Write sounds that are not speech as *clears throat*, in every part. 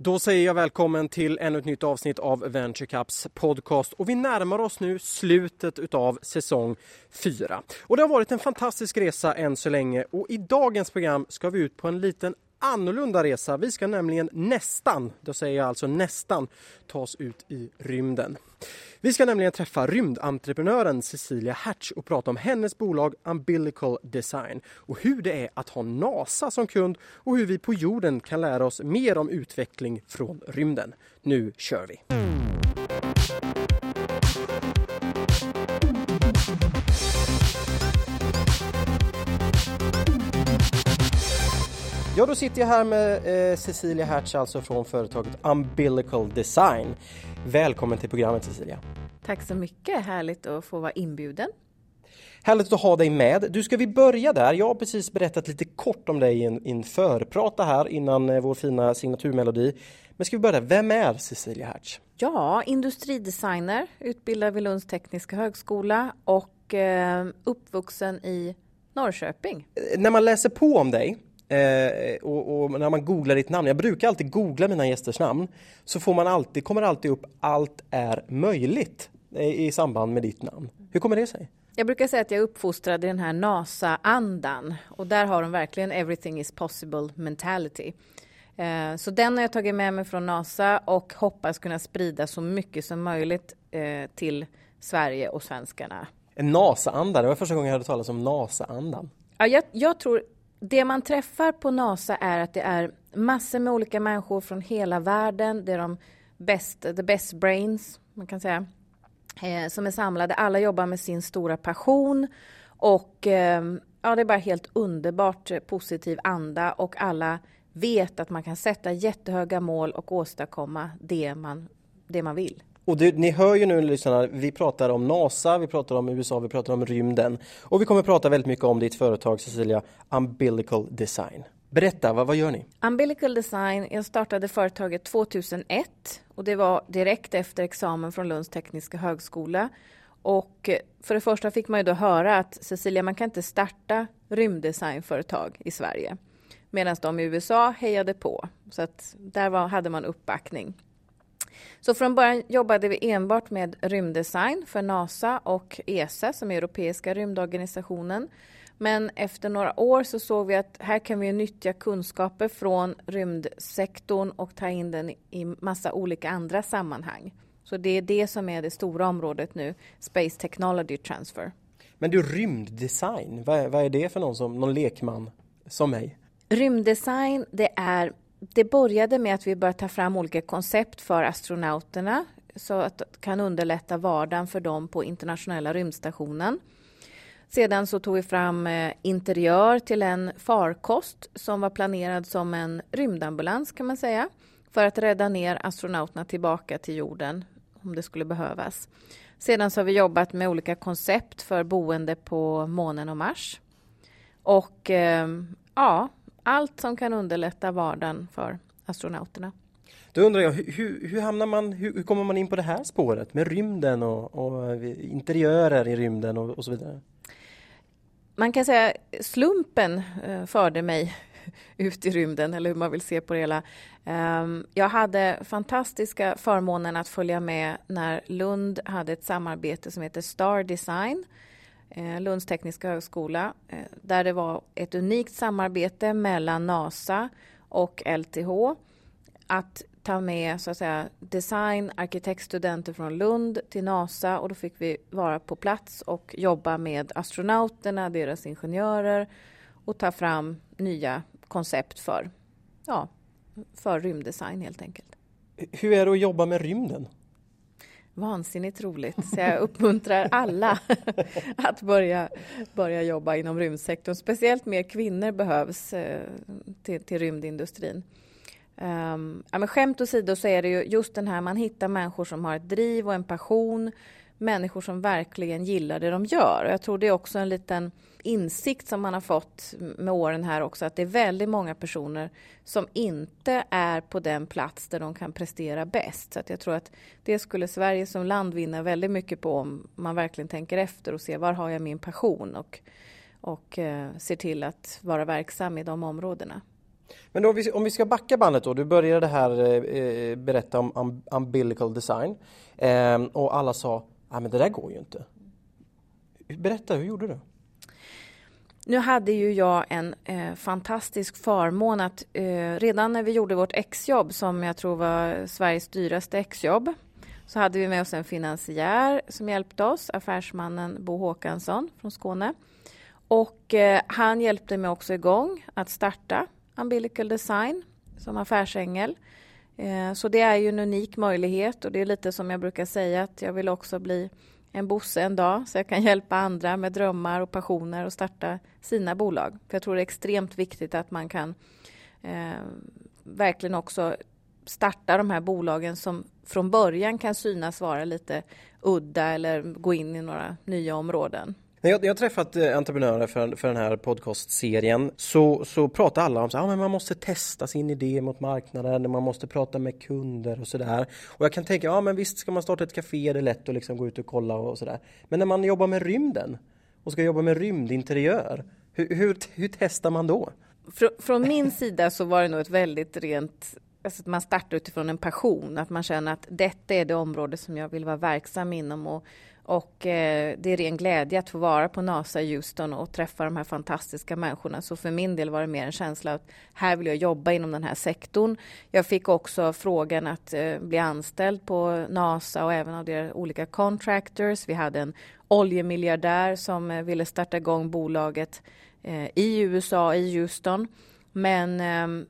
Då säger jag välkommen till ännu ett nytt avsnitt av Venture Cups podcast och vi närmar oss nu slutet utav säsong 4. Och det har varit en fantastisk resa än så länge och i dagens program ska vi ut på en liten annorlunda resa. Vi ska nämligen nästan, då säger jag alltså nästan, ta oss ut i rymden. Vi ska nämligen träffa rymdentreprenören Cecilia Hatch och prata om hennes bolag Umbilical Design och hur det är att ha NASA som kund och hur vi på jorden kan lära oss mer om utveckling från rymden. Nu kör vi! Ja, då sitter jag här med eh, Cecilia Hertz, alltså från företaget Umbilical Design. Välkommen till programmet Cecilia. Tack så mycket, härligt att få vara inbjuden. Härligt att ha dig med. Du, ska vi börja där? Jag har precis berättat lite kort om dig i en, en förprata här innan eh, vår fina signaturmelodi. Men ska vi börja? Vem är Cecilia Hertz? Ja, industridesigner, utbildad vid Lunds tekniska högskola och eh, uppvuxen i Norrköping. Eh, när man läser på om dig Eh, och, och, när man googlar ditt namn, jag brukar alltid googla mina gästers namn, så får man alltid, kommer alltid upp allt är möjligt i, i samband med ditt namn. Hur kommer det sig? Jag brukar säga att jag är uppfostrad i den här NASA-andan och där har de verkligen everything is possible mentality. Eh, så den har jag tagit med mig från NASA och hoppas kunna sprida så mycket som möjligt eh, till Sverige och svenskarna. En NASA-anda, det var första gången jag hörde talas om NASA-andan. Ja, jag, jag tror det man träffar på NASA är att det är massor med olika människor från hela världen. Det är de best, the best brains, man kan säga, eh, som är samlade. Alla jobbar med sin stora passion och eh, ja, det är bara helt underbart eh, positiv anda och alla vet att man kan sätta jättehöga mål och åstadkomma det man, det man vill. Och det, ni hör ju nu lyssnarna, vi pratar om NASA, vi pratar om USA, vi pratar om rymden. Och vi kommer prata väldigt mycket om ditt företag Cecilia, Umbilical Design. Berätta, vad, vad gör ni? Umbilical Design, jag startade företaget 2001 och det var direkt efter examen från Lunds tekniska högskola. Och för det första fick man ju då höra att Cecilia, man kan inte starta rymddesignföretag i Sverige. Medan de i USA hejade på. Så att där var, hade man uppbackning. Så från början jobbade vi enbart med rymddesign för NASA och ESA som är Europeiska rymdorganisationen. Men efter några år så såg vi att här kan vi nyttja kunskaper från rymdsektorn och ta in den i massa olika andra sammanhang. Så det är det som är det stora området nu, Space Technology Transfer. Men du, rymddesign, vad är, vad är det för någon, som, någon lekman som mig? Rymddesign, det är det började med att vi började ta fram olika koncept för astronauterna så att det kan underlätta vardagen för dem på internationella rymdstationen. Sedan så tog vi fram eh, interiör till en farkost som var planerad som en rymdambulans kan man säga för att rädda ner astronauterna tillbaka till jorden om det skulle behövas. Sedan så har vi jobbat med olika koncept för boende på månen och Mars. Och eh, ja, allt som kan underlätta vardagen för astronauterna. Då undrar jag, hur, hur hamnar man, hur, hur, kommer man in på det här spåret med rymden och, och interiörer i rymden och, och, så vidare? Man kan säga slumpen eh, förde mig *laughs* ut i rymden, eller hur man vill se på det hela. Ehm, jag hade fantastiska förmånen att följa med när Lund hade ett samarbete som heter Star Design Eh, Eh, Lunds tekniska högskola eh, där det var ett unikt samarbete mellan NASA och LTH att ta med så att säga, design, arkitektstudenter från Lund till NASA och då fick vi vara på plats och jobba med astronauterna, deras ingenjörer och ta fram nya koncept för, ja, för rymddesign helt enkelt. Hur är det att jobba med rymden? Vansinnigt roligt. Så jag uppmuntrar alla *laughs* att börja, börja jobba inom rymdsektorn. Speciellt mer kvinnor behövs eh, till, till rymdindustrin. Um, ja, men skämt åsido så är det ju just den här man hittar människor som har ett driv och en passion människor som verkligen gillar det de gör. Och jag tror det är också en liten insikt som man har fått med åren här också att det är väldigt många personer som inte är på den plats där de kan prestera bäst. Så att jag tror att det skulle Sverige som land vinna väldigt mycket på om man verkligen tänker efter och ser var har jag min passion och, och eh, ser till att vara verksam i de områdena. Men då, om vi ska backa bandet då, du började här eh, eh, berätta om um, umbilical design eh, och alla sa, nej men det där går ju inte. Berätta, hur gjorde du? Nu hade ju jag en eh, fantastisk förmån att eh, redan när vi gjorde vårt exjobb som jag tror var Sveriges dyraste exjobb så hade vi med oss en finansiär som hjälpte oss, affärsmannen Bo Håkansson från Skåne. Och eh, han hjälpte mig också igång att starta Umbilical Design som affärsängel. Eh, så det är ju en unik möjlighet och det är lite som jag brukar säga att jag vill också bli en Bosse en dag så jag kan *laughs* hjälpa andra med drömmar och passioner och starta sina bolag. För Jag tror det är extremt viktigt att man kan eh, verkligen också starta de här bolagen som från början kan synas vara lite udda eller gå in i några nya områden. När jag, jag har träffat eh, entreprenörer för, för den här podcastserien så, så pratar alla om att ah, man måste testa sin idé mot marknaden, man måste prata med kunder och sådär. Och jag kan tänka, ja men visst ska man starta ett café, det är lätt att liksom gå ut och kolla och sådär. Men när man jobbar med rymden och ska jobba med rymdinteriör, hur, hur, hur testar man då? Frå, från min *laughs* sida så var det nog ett väldigt rent Alltså att man startar utifrån en passion, att man känner att detta är det område som jag vill vara verksam inom och och eh, det är ren glädje att få vara på NASA i Houston och träffa de här fantastiska människorna. Så för min del var det mer en känsla att här vill jag jobba inom den här sektorn. Jag fick också frågan att eh, bli anställd på NASA och även av deras olika contractors. Vi hade en oljemiljardär som eh, ville starta igång bolaget eh, i USA, i Houston. Men ehm,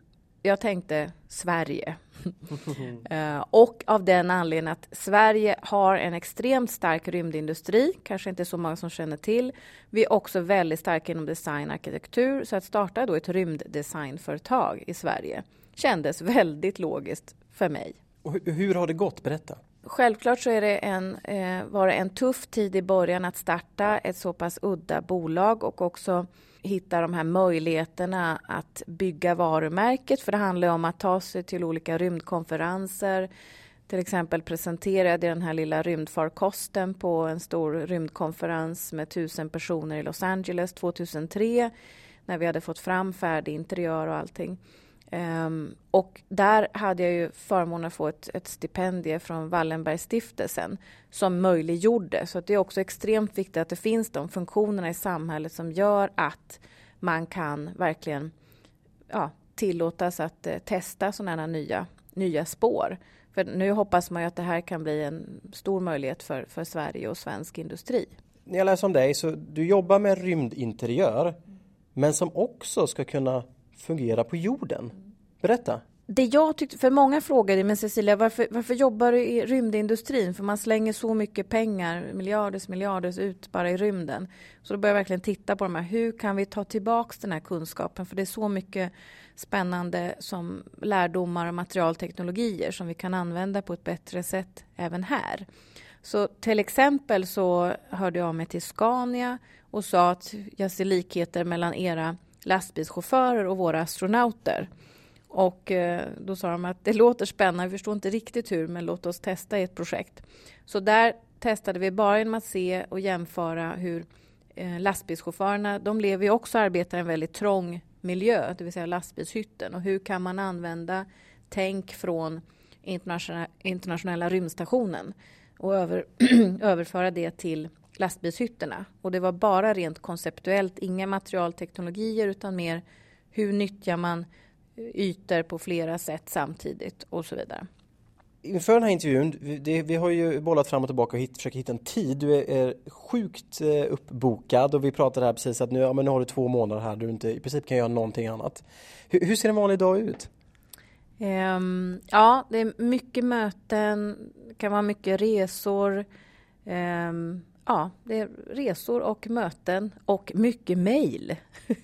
jag tänkte Sverige. uh, *laughs* och av den anledningen att Sverige har en extremt stark rymdindustri, kanske inte så många som känner till. Vi är också väldigt starka inom design och arkitektur, så att starta då ett rymddesignföretag i Sverige kändes väldigt logiskt för mig. Och hur har det gått? Berätta. Självklart så är det en, eh, var det en tuff tid i början att starta ett så pass udda bolag och också hitta de här möjligheterna att bygga varumärket. För det handlar om att ta sig till olika rymdkonferenser. Till exempel presenterade jag den här lilla rymdfarkosten på en stor rymdkonferens med tusen personer i Los Angeles 2003 när vi hade fått fram färdig interiör och allting. Um, och där hade jag ju förmånen att få ett, ett stipendie från Wallenbergstiftelsen som möjliggjorde. Så det är också extremt viktigt att det finns de funktionerna i samhället som gör att man kan verkligen ja, tillåtas att eh, testa sådana här nya, nya spår. För nu hoppas man ju att det här kan bli en stor möjlighet för, för Sverige och svensk industri. När jag läser om dig, så du jobbar med rymdinteriör, men som också ska kunna fungera på jorden. Berätta. Det jag tyckte, för många frågade, men Cecilia, varför, varför jobbar du i rymdindustrin? För man slänger så mycket pengar, miljarders, miljarders ut bara i rymden. Så då börjar jag verkligen titta på de här, hur kan vi ta tillbaks den här kunskapen? För det är så mycket spännande som lärdomar och materialteknologier som vi kan använda på ett bättre sätt även här. Så till exempel så hörde jag av mig till Scania och sa att jag ser likheter mellan era lastbilschaufförer och våra astronauter. Och eh, då sa de att det låter spännande, vi förstår inte riktigt hur, men låt oss testa i ett projekt. Så där testade vi bara genom att se och jämföra hur eh, lastbilschaufförerna, de lever ju också och arbetar i en väldigt trång miljö, det vill säga lastbilshytten. Och hur kan man använda tänk från internationella, internationella rymdstationen och över, *clears throat* överföra det till lastbilshytterna. Och det var bara rent konceptuellt, inga materialteknologier utan mer hur nyttjar man ytor på flera sätt samtidigt och så vidare. Inför den här intervjun, det, vi har ju bollat fram och tillbaka och hit, försökt hitta en tid. Du är, är sjukt eh, uppbokad och vi pratade här precis att nu, ja, men nu har du två månader här du inte i princip kan göra någonting annat. Hur, hur ser en vanlig dag ut? Um, ja, det är mycket möten, det kan vara mycket resor. Um, ja, det är resor och möten och mycket mejl. *laughs*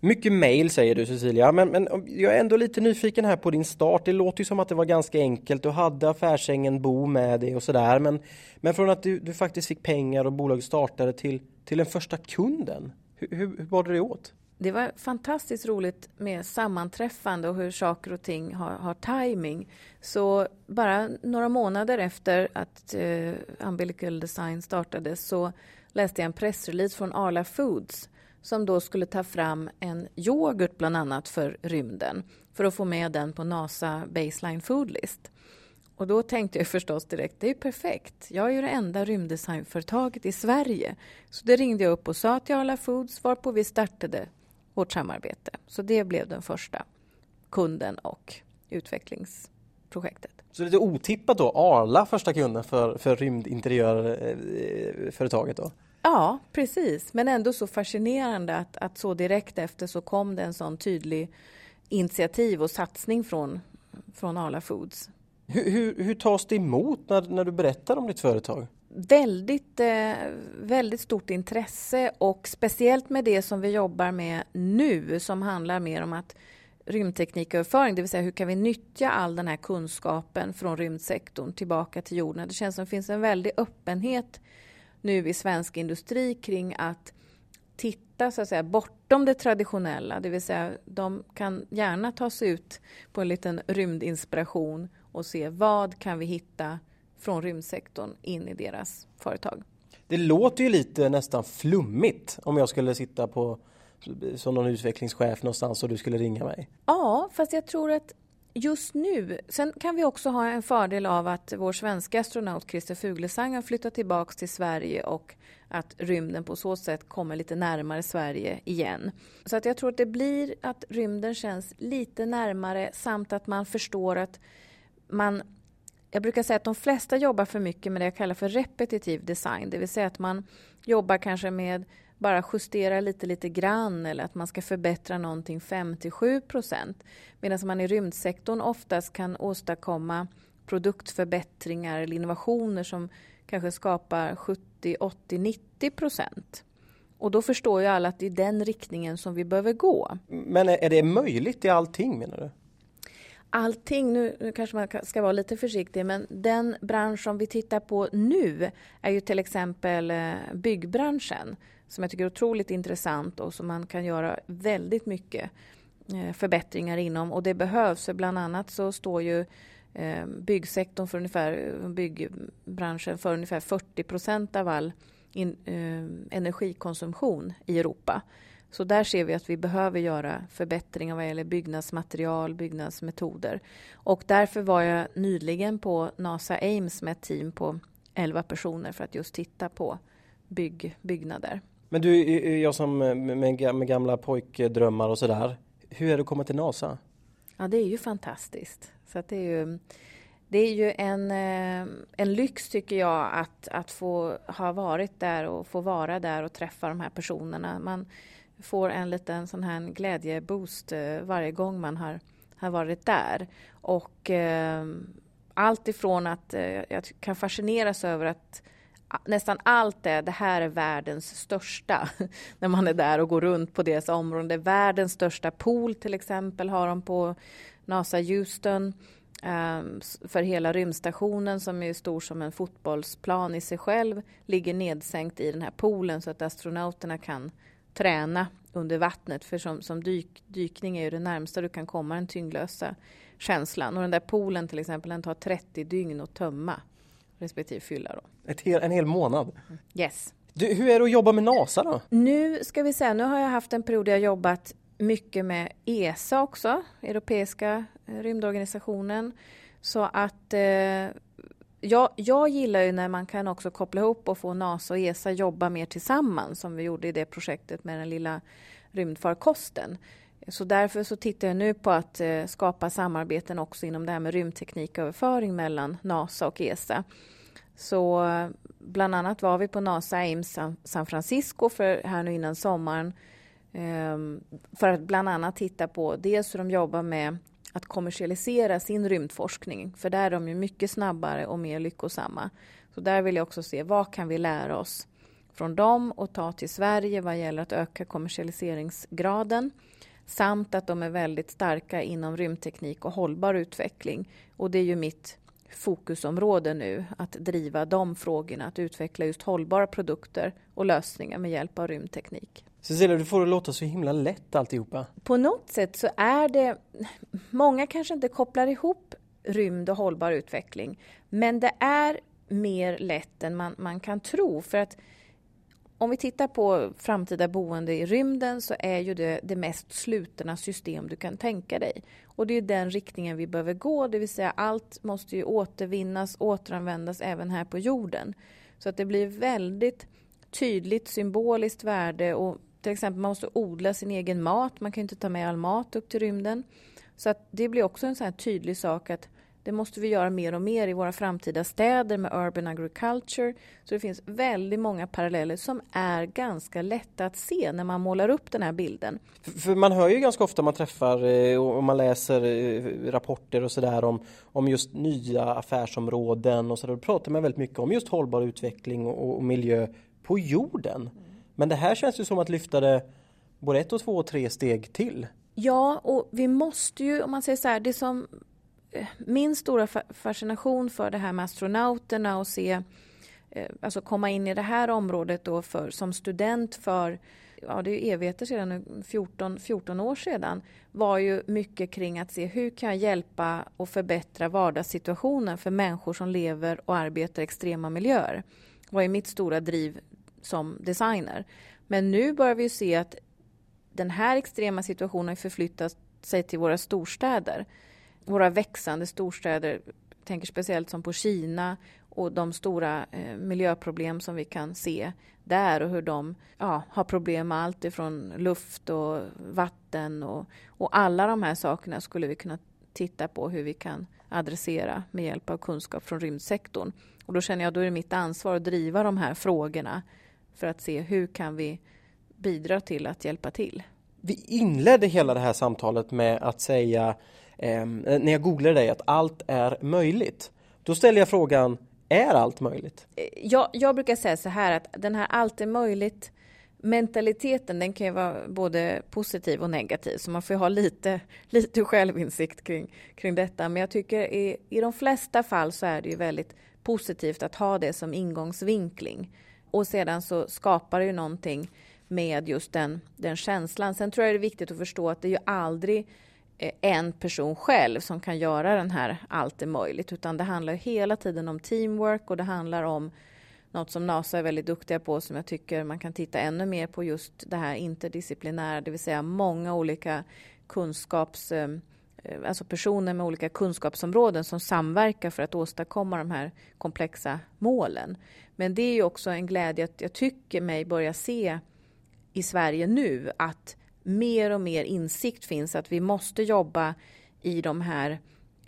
Mycket mejl säger du Cecilia, men, men jag är ändå lite nyfiken här på din start. Det låter ju som att det var ganska enkelt. Du hade affärsängen Bo med dig och sådär. Men, men från att du, du faktiskt fick pengar och bolaget startade till, till den första kunden. Hur, hur, hur bar det dig åt? Det var fantastiskt roligt med sammanträffande och hur saker och ting har, har timing. Så bara några månader efter att eh, Umbilical Design startade så läste jag en pressrelease från Arla Foods som då skulle ta fram en yoghurt bland annat för rymden för att få med den på NASA Baseline Food List. Och då tänkte jag förstås direkt, det är perfekt. Jag är ju det enda rymddesignföretaget i Sverige. Så det ringde jag upp och sa till Arla Foods varpå vi startade vårt samarbete. Så det blev den första kunden och utvecklingsprojektet. Så lite otippat då, Arla första kunden för, för rymdinteriörföretaget då? Ja, precis. Men ändå så fascinerande att, att så direkt efter så kom det en sån tydlig initiativ och satsning från, från Arla Foods. Hur, hur, hur tas det emot när, när du berättar om ditt företag? Väldigt, eh, väldigt stort intresse och speciellt med det som vi jobbar med nu som handlar mer om att rymdtekniköverföring, det vill säga hur kan vi nyttja all den här kunskapen från rymdsektorn tillbaka till jorden. Det känns som det finns en väldig öppenhet nu i svensk industri kring att titta så att säga, bortom det traditionella. Det vill säga, de kan gärna ta sig ut på en liten rymdinspiration och se vad kan vi hitta från rymdsektorn in i deras företag. Det låter ju lite nästan flummigt om jag skulle sitta på som någon utvecklingschef någonstans och du skulle ringa mig. Ja, fast jag tror att just nu, sen kan vi också ha en fördel av att vår svenska astronaut Christer Fuglesang har flyttat tillbaka till Sverige och att rymden på så sätt kommer lite närmare Sverige igen. Så att jag tror att det blir att rymden känns lite närmare samt att man förstår att man jag brukar säga att de flesta jobbar för mycket med det jag kallar för repetitiv design, det vill säga att man jobbar kanske med bara justera lite, lite grann eller att man ska förbättra någonting 5-7 procent. Medan man i rymdsektorn oftast kan åstadkomma produktförbättringar eller innovationer som kanske skapar 70, 80, 90 procent. Och då förstår ju alla att det är den riktningen som vi behöver gå. Men är det möjligt i allting menar du? Allting, nu, nu kanske man ska vara lite försiktig, men den bransch som vi tittar på nu är ju till exempel eh, byggbranschen som jag tycker är otroligt intressant och som man kan göra väldigt mycket eh, förbättringar inom och det behövs. För bland annat så står ju eh, byggsektorn för ungefär, byggbranschen för ungefär 40 procent av all in, energikonsumtion i Europa. Så där ser vi att vi behöver göra förbättringar vad gäller byggnadsmaterial, byggnadsmetoder. Och därför var jag nyligen på NASA Ames med ett team på 11 personer för att just titta på bygg, byggnader. Men du, jag som med, gamla pojkdrömmar och sådär. Hur är det att komma till NASA? Ja, det är ju fantastiskt. Så det är ju, det är ju en, eh, en lyx tycker jag att, att få ha varit där och få vara där och träffa de här personerna. Man, får en liten sån här glädjeboost eh, varje gång man har, har varit där. Och eh, allt ifrån att eh, jag kan fascineras över att nästan allt är det här är världens största *laughs* när man är där och går runt på deras område. Världens största pool till exempel har de på NASA Houston ehm, för hela rymdstationen som är stor som en fotbollsplan i sig själv ligger nedsänkt i den här poolen så att astronauterna kan träna under vattnet. För som, som dyk, dykning är ju det närmsta du kan komma den tyngdlösa känslan. Och den där poolen till exempel, den tar 30 dygn att tömma respektive fylla. Då. Ett hel, en hel månad? Yes. Du, hur är det att jobba med NASA då? Nu ska vi säga, nu har jag haft en period där jag jobbat mycket med ESA också, Europeiska rymdorganisationen. Så att eh, jag, jag gillar ju när man kan också koppla ihop och få NASA och ESA jobba mer tillsammans som vi gjorde i det projektet med den lilla rymdfarkosten. Så därför så tittar jag nu på att eh, skapa samarbeten också inom det här med rymdtekniköverföring mellan NASA och ESA. Så bland annat var vi på NASA Ames San Francisco för här nu innan sommaren ehm, för att bland annat titta på dels hur de jobbar med att kommersialisera sin rymdforskning. För där är de ju mycket snabbare och mer lyckosamma. Så där vill jag också se vad kan vi lära oss från dem och ta till Sverige vad gäller att öka kommersialiseringsgraden samt att de är väldigt starka inom rymdteknik och hållbar utveckling. Och det är ju mitt fokusområde nu, att driva de frågorna, att utveckla just hållbara produkter och lösningar med hjälp av rymdteknik. Cecilia, du får det låta så himla lätt alltihopa. På något sätt så är det... Många kanske inte kopplar ihop rymd och hållbar utveckling, men det är mer lätt än man, man kan tro. För att om vi tittar på framtida boende i rymden så är ju det det mest slutna system du kan tänka dig. Och det är den riktningen vi behöver gå, det vill säga allt måste ju återvinnas, återanvändas även här på jorden. Så att det blir väldigt tydligt symboliskt värde och till exempel man måste odla sin egen mat, man kan inte ta med all mat upp till rymden. Så att det blir också en sån tydlig sak att det måste vi göra mer och mer i våra framtida städer med urban agriculture. Så det finns väldigt många paralleller som är ganska lätta att se när man målar upp den här bilden. För man hör ju ganska ofta man träffar eh, och man läser eh, rapporter och sådär om, om just nya affärsområden och så där. Då pratar man väldigt mycket om just hållbar utveckling och, och miljö på jorden. Men det här känns ju som att lyfta det både ett och två och tre steg till. Ja, och vi måste ju, om man säger så här, det som eh, min stora fascination för det här med astronauterna och se, eh, alltså komma in i det här området då för, som student för, ja det är evigheter sedan, 14, 14 år sedan, var ju mycket kring att se hur kan jag hjälpa och förbättra vardagssituationen för människor som lever och arbetar i extrema miljöer. Vad är mitt stora driv som designer. Men nu börjar vi se att den här extrema situationen förflyttat sig till våra storstäder våra växande storstäder, tänker speciellt som på Kina och de stora eh, miljöproblem som vi kan se där och hur de ja, har problem med allt ifrån luft och vatten och, och alla de här sakerna skulle vi kunna titta på hur vi kan adressera med hjälp av kunskap från rymdsektorn. Och då känner jag att då är det mitt ansvar att driva de här frågorna för att se hur kan vi bidra till att hjälpa till. Vi inledde hela det här samtalet med att säga eh, när jag googlade dig att allt är möjligt. Då ställer jag frågan, är allt möjligt? Eh, jag, jag brukar säga så här att den här allt är möjligt mentaliteten den kan ju vara både positiv och negativ så man får ha lite, *laughs* lite självinsikt kring, kring detta. Men jag tycker i, i de flesta fall så är det ju väldigt positivt att ha det som ingångsvinkling. Och sedan så skapar det ju någonting med just den, den känslan. Sen tror jag det är viktigt att förstå att det är ju aldrig eh, en person själv som kan göra den här allt är möjligt, utan det handlar hela tiden om teamwork och det handlar om något som NASA är väldigt duktiga på som jag tycker man kan titta ännu mer på just det här interdisciplinära, det vill säga många olika kunskaps eh, Eh, alltså personer med olika kunskapsområden som samverkar för att åstadkomma de här komplexa målen. Men det är ju också en glädje att jag tycker mig börja se i Sverige nu att mer och mer insikt finns att vi måste jobba i de här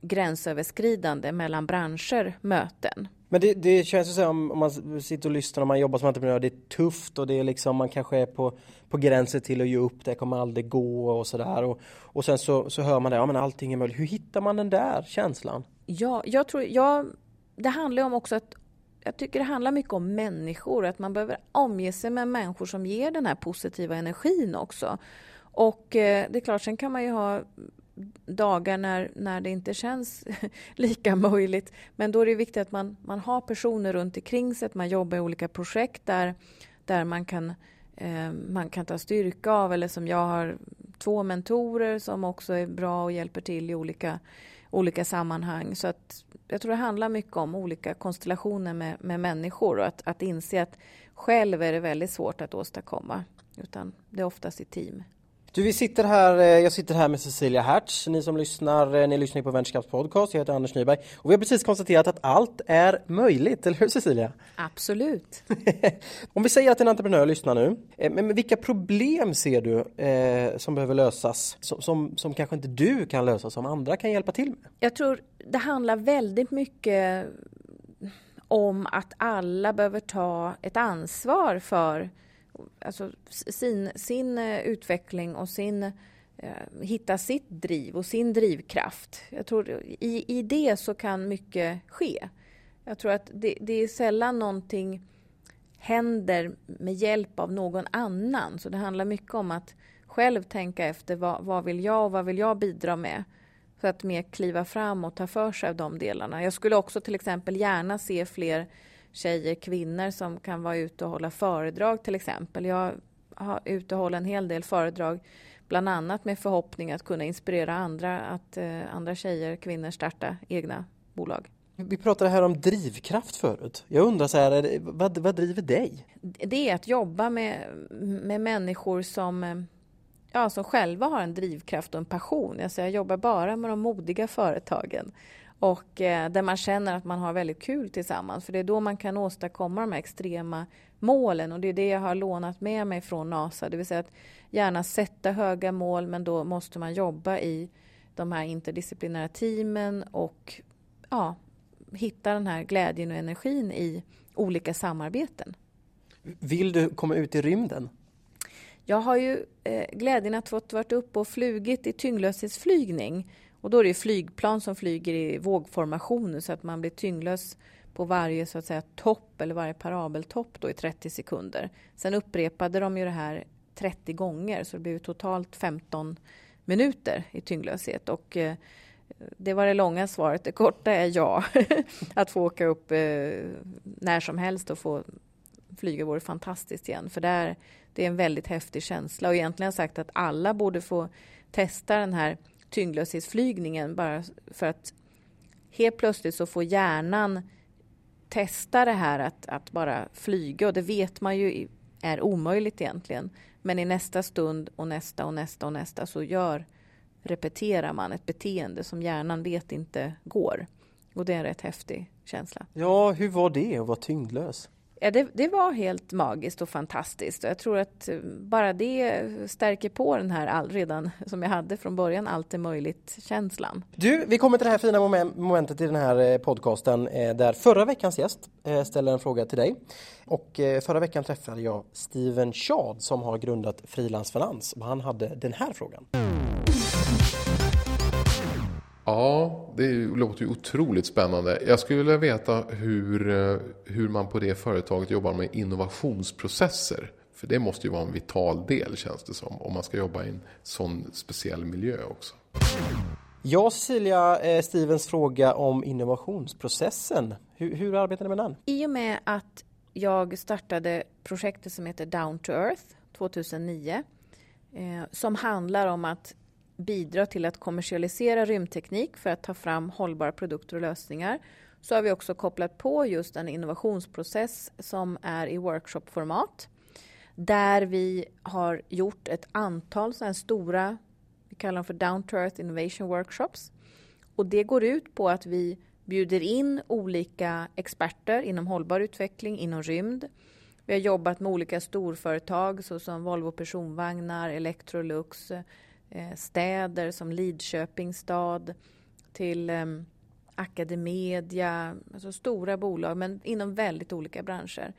gränsöverskridande mellan branscher möten. Men det, det känns ju så om, om man sitter och lyssnar och man jobbar som entreprenör, det är tufft och det är liksom man kanske är på, på gränsen till att ge upp, det kommer aldrig gå och sådär och, och sen så, så hör man det, ja men allting är möjligt. Hur hittar man den där känslan? Ja, jag tror, ja, det handlar om också att jag tycker det handlar mycket om människor, att man behöver omge sig med människor som ger den här positiva energin också. Och eh, det är klart, sen kan man ju ha dagar när, när det inte känns *laughs* lika möjligt. Men då är det viktigt att man, man har personer runt omkring sig, att man jobbar i olika projekt där, där man, kan, eh, man kan ta styrka av. Eller som jag har två mentorer som också är bra och hjälper till i olika, olika sammanhang. Så att jag tror det handlar mycket om olika konstellationer med, med människor och att, att inse att själv är det väldigt svårt att åstadkomma. Utan det är oftast i team. Du, vi sitter här, eh, jag sitter här med Cecilia Hertz. Ni som lyssnar, eh, ni lyssnar på Vänskaps podcast. Jag heter Anders Nyberg och vi har precis konstaterat att allt är möjligt, eller hur Cecilia? Absolut. *laughs* Om vi säger att en entreprenör lyssnar nu, eh, men vilka problem ser du eh, som behöver lösas, som, som, som kanske inte du kan lösa, som andra kan hjälpa till med? Jag tror det handlar väldigt mycket om att alla behöver ta ett ansvar för alltså, sin, sin eh, utveckling och sin eh, hitta sitt driv och sin drivkraft. Jag tror i, i det så kan mycket ske. Jag tror att det, det är sällan någonting händer med hjälp av någon annan. Så det handlar mycket om att själv tänka efter vad, vad vill jag och vad vill jag bidra med? För att mer kliva fram och ta för sig av de delarna. Jag skulle också till exempel gärna se fler tjejer, kvinnor som kan vara ute och hålla föredrag till exempel. Jag har ute och hållit en hel del föredrag bland annat med förhoppning att kunna inspirera andra, att eh, andra tjejer, kvinnor starta egna bolag. Vi pratade här om drivkraft förut. Jag undrar så här, vad, vad driver dig? Det är att jobba med, med människor som, ja, som själva har en drivkraft och en passion. Alltså jag jobbar bara med de modiga företagen och eh, där man känner att man har väldigt kul tillsammans. För det är då man kan åstadkomma de här extrema målen och det är det jag har lånat med mig från NASA. Det vill säga att gärna sätta höga mål men då måste man jobba i de här interdisciplinära teamen och ja, hitta den här glädjen och energin i olika samarbeten. Vill du komma ut i rymden? Jag har ju eh, glädjen att fått varit uppe och flugit i tyngdlöshetsflygning. Och då är det flygplan som flyger i vågformation så att man blir tyngdlös på varje så att säga, topp eller varje parabeltopp då i 30 sekunder. Sen upprepade de ju det här 30 gånger så det blev totalt 15 minuter i tyngdlöshet. Och, eh, det var det långa svaret. Det korta är ja. *laughs* att få åka upp eh, när som helst och få flyga vore fantastiskt igen. För där, det är en väldigt häftig känsla. Och egentligen har jag sagt att alla borde få testa den här tyngdlöshetsflygningen bara för att helt plötsligt så får hjärnan testa det här att, att bara flyga och det vet man ju är omöjligt egentligen. Men i nästa stund och nästa och nästa och nästa så gör repeterar man ett beteende som hjärnan vet inte går. Och det är en rätt häftig känsla. Ja, hur var det att vara tyngdlös? Ja, det, det, var helt magiskt och fantastiskt. Jag tror att eh, bara det stärker på den här all, redan *laughs* som jag hade från början, allt är möjligt-känslan. Du, vi kommer till det här fina momentet i den här eh, podcasten eh, där förra veckans gäst ställer en fråga till dig. Och förra veckan träffade jag Steven Chad som har grundat Frilansfinans och han hade den här frågan. Ja, det låter ju otroligt spännande. Jag skulle vilja veta hur, eh, hur man på det företaget jobbar med innovationsprocesser. För det måste ju vara en vital del känns det som. Om man ska jobba i en sån speciell miljö också. Ja, Cecilia, eh, Stevens fråga om innovationsprocessen. Hur, hur arbetar ni med den? I och med att jag startade projektet som heter Down to Earth 2009 eh, som handlar om att bidra till att kommersialisera rymdteknik för att ta fram hållbara produkter och lösningar så har vi också kopplat på just en innovationsprocess som är i workshopformat där vi har gjort ett antal sådana stora, vi kallar dem för Down to Earth Innovation Workshops. Och det går ut på att vi bjuder in olika experter inom hållbar utveckling, inom rymd. Vi har jobbat med olika storföretag såsom Volvo Personvagnar, Electrolux, Eh, städer som Lidköping stad till ehm, Academedia, alltså stora bolag men inom väldigt olika branscher.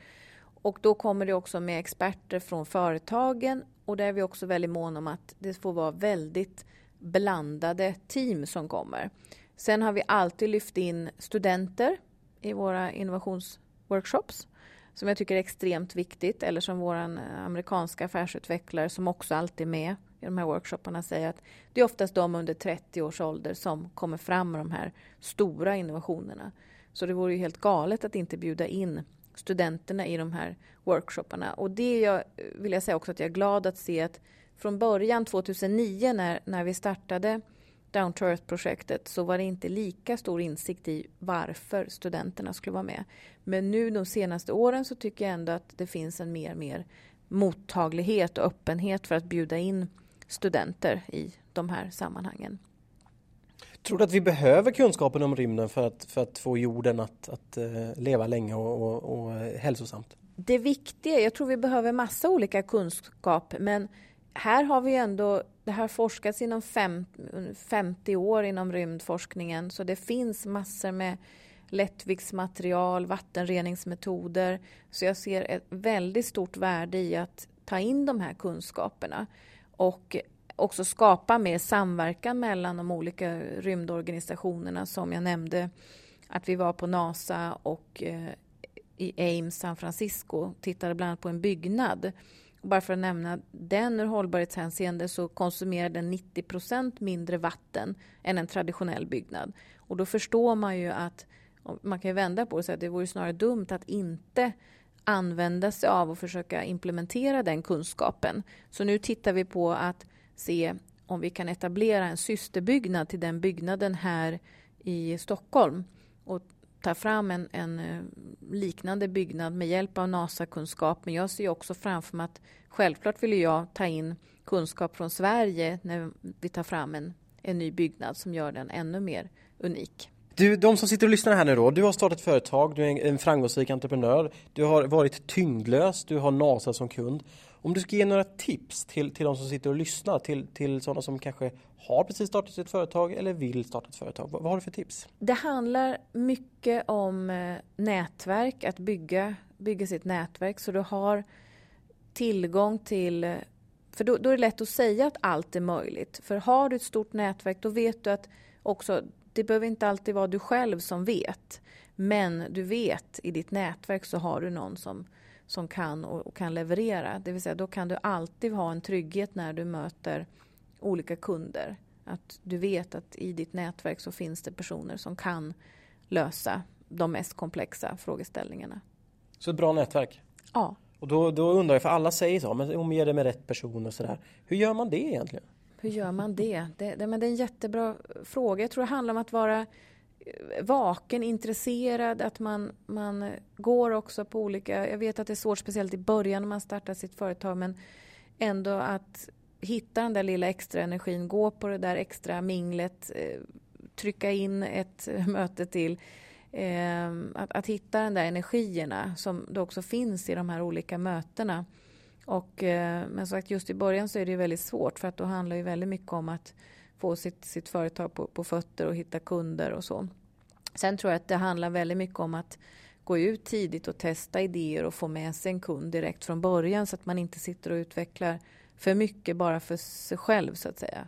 Och då kommer det också med experter från företagen och där är vi också väldigt måna om att det får vara väldigt blandade team som kommer. Sen har vi alltid lyft in studenter i våra innovationsworkshops som jag tycker är extremt viktigt eller som vår eh, amerikanska affärsutvecklare som också alltid är med i de här workshopparna säger att det är oftast de under 30 års ålder som kommer fram med de här stora innovationerna. Så det vore ju helt galet att inte bjuda in studenterna i de här workshopparna. Och det jag, vill jag säga också att jag är glad att se att från början 2009 när, när vi startade Down to Earth-projektet så var det inte lika stor insikt i varför studenterna skulle vara med. Men nu de senaste åren så tycker jag ändå att det finns en mer och mer mottaglighet och öppenhet för att bjuda in studenter i de här sammanhangen. Tror du att vi behöver kunskapen om rymden för att, för att få jorden att, att uh, leva länge och, och, och hälsosamt? Det viktiga, jag tror vi behöver massa olika kunskap men här har vi ändå, det har forskats inom fem, 50 år inom rymdforskningen så det finns massor med lättviktsmaterial, vattenreningsmetoder. Så jag ser ett väldigt stort värde i att ta in de här kunskaperna och också skapa mer samverkan mellan de olika rymdorganisationerna som jag nämnde att vi var på NASA och eh, i Ames, San Francisco, tittade bland annat på en byggnad. bara för att nämna den ur hållbarhetshänseende så konsumerar den 90 procent mindre vatten än en traditionell byggnad. Och då förstår man ju att man kan vända på det och säga att det vore snarare dumt att inte använda sig av och försöka implementera den kunskapen. Så nu tittar vi på att se om vi kan etablera en systerbyggnad till den byggnaden här i Stockholm. Och ta fram en, en eh, liknande byggnad med hjälp av NASA-kunskap. Men jag ser också framför mig att självklart vill jag ta in kunskap från Sverige när vi tar fram en, en ny byggnad som gör den ännu mer unik. Du, de som sitter och lyssnar här nu då, du har startat företag, du är en framgångsrik entreprenör, du har varit tyngdlös, du har NASA som kund. Om du ska ge några tips till, till de som sitter och lyssnar, till, till sådana som kanske har precis startat sitt företag eller vill starta ett företag. Vad, vad har du för tips? Det handlar mycket om eh, nätverk, att bygga, bygga sitt nätverk så du har tillgång till eh, för då, då, är det lätt att säga att allt är möjligt. För har du ett stort nätverk då vet du att också, det behöver inte alltid vara du själv som vet. Men du vet i ditt nätverk så har du någon som som kan och, och, kan leverera. Det vill säga då kan du alltid ha en trygghet när du möter olika kunder. Att du vet att i ditt nätverk så finns det personer som kan lösa de mest komplexa frågeställningarna. Så ett bra nätverk? Ja. Och då, då undrar jag, för alla säger så, men omge dig med rätt personer och sådär. Hur gör man det egentligen? Hur gör man det? Det, det, men det är en jättebra fråga. Jag tror det handlar om att vara eh, vaken, intresserad, att man, man går också på olika... Jag vet att det är svårt, speciellt i början när man startar sitt företag, men ändå att hitta den där lilla extra energin, gå på det där extra minglet, eh, trycka in ett *laughs* möte till. Eh, att, att hitta den där energierna som då också finns i de här olika mötena. Och, eh, men sagt, just i början så är det väldigt svårt för att då handlar det väldigt mycket om att få sitt, sitt företag på, på fötter och hitta kunder och så. Sen tror jag att det handlar väldigt mycket om att gå ut tidigt och testa idéer och få med sig en kund direkt från början så att man inte sitter och utvecklar för mycket bara för sig själv så att säga.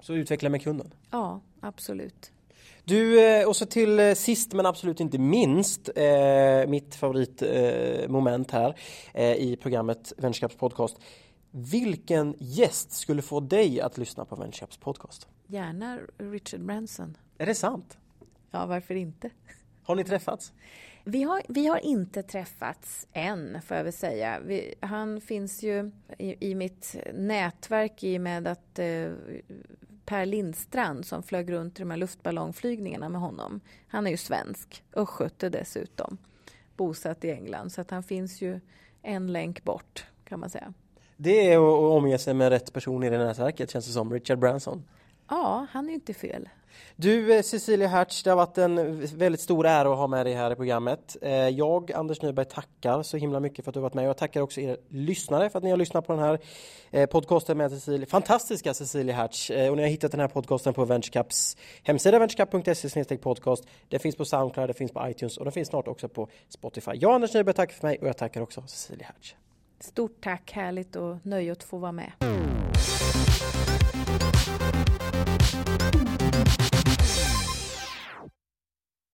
Så utveckla med kunden? Ja, absolut. Du, eh, och så till eh, sist men absolut inte minst, eh, mitt favoritmoment eh, här eh, i programmet Venturecaps podcast. Vilken gäst skulle få dig att lyssna på Venturecaps podcast? Gärna Richard Branson. Är det sant? Ja, varför inte? Har ni träffats? Vi har, vi har inte träffats än, får jag väl säga. Vi, han finns ju i, i, mitt nätverk i och med att eh, Per Lindstrand som flög runt i de här luftballongflygningarna med honom. Han är ju svensk, östgöte dessutom, bosatt i England. Så att han finns ju en länk bort, kan man säga. Det är att omge sig med rätt person i det nätverket, känns det som. Richard Branson. Ja, han är ju inte fel. Du eh, Cecilia Hertz, det har varit en väldigt stor ära att ha med dig här i programmet. Eh, jag, Anders Nyberg, tackar så himla mycket för att du varit med. Jag tackar också er lyssnare för att ni har lyssnat på den här eh, podcasten med Cecilia, fantastiska Cecilia Hertz. Och ni har hittat den här podcasten på Venturecaps hemsida, venturecap.se podcast. Den finns på Soundcloud, den finns på iTunes och den finns snart också på Spotify. Jag, Anders Nyberg, tackar för mig och jag tackar också Cecilia Hertz. Stort tack, härligt och nöje att få vara med.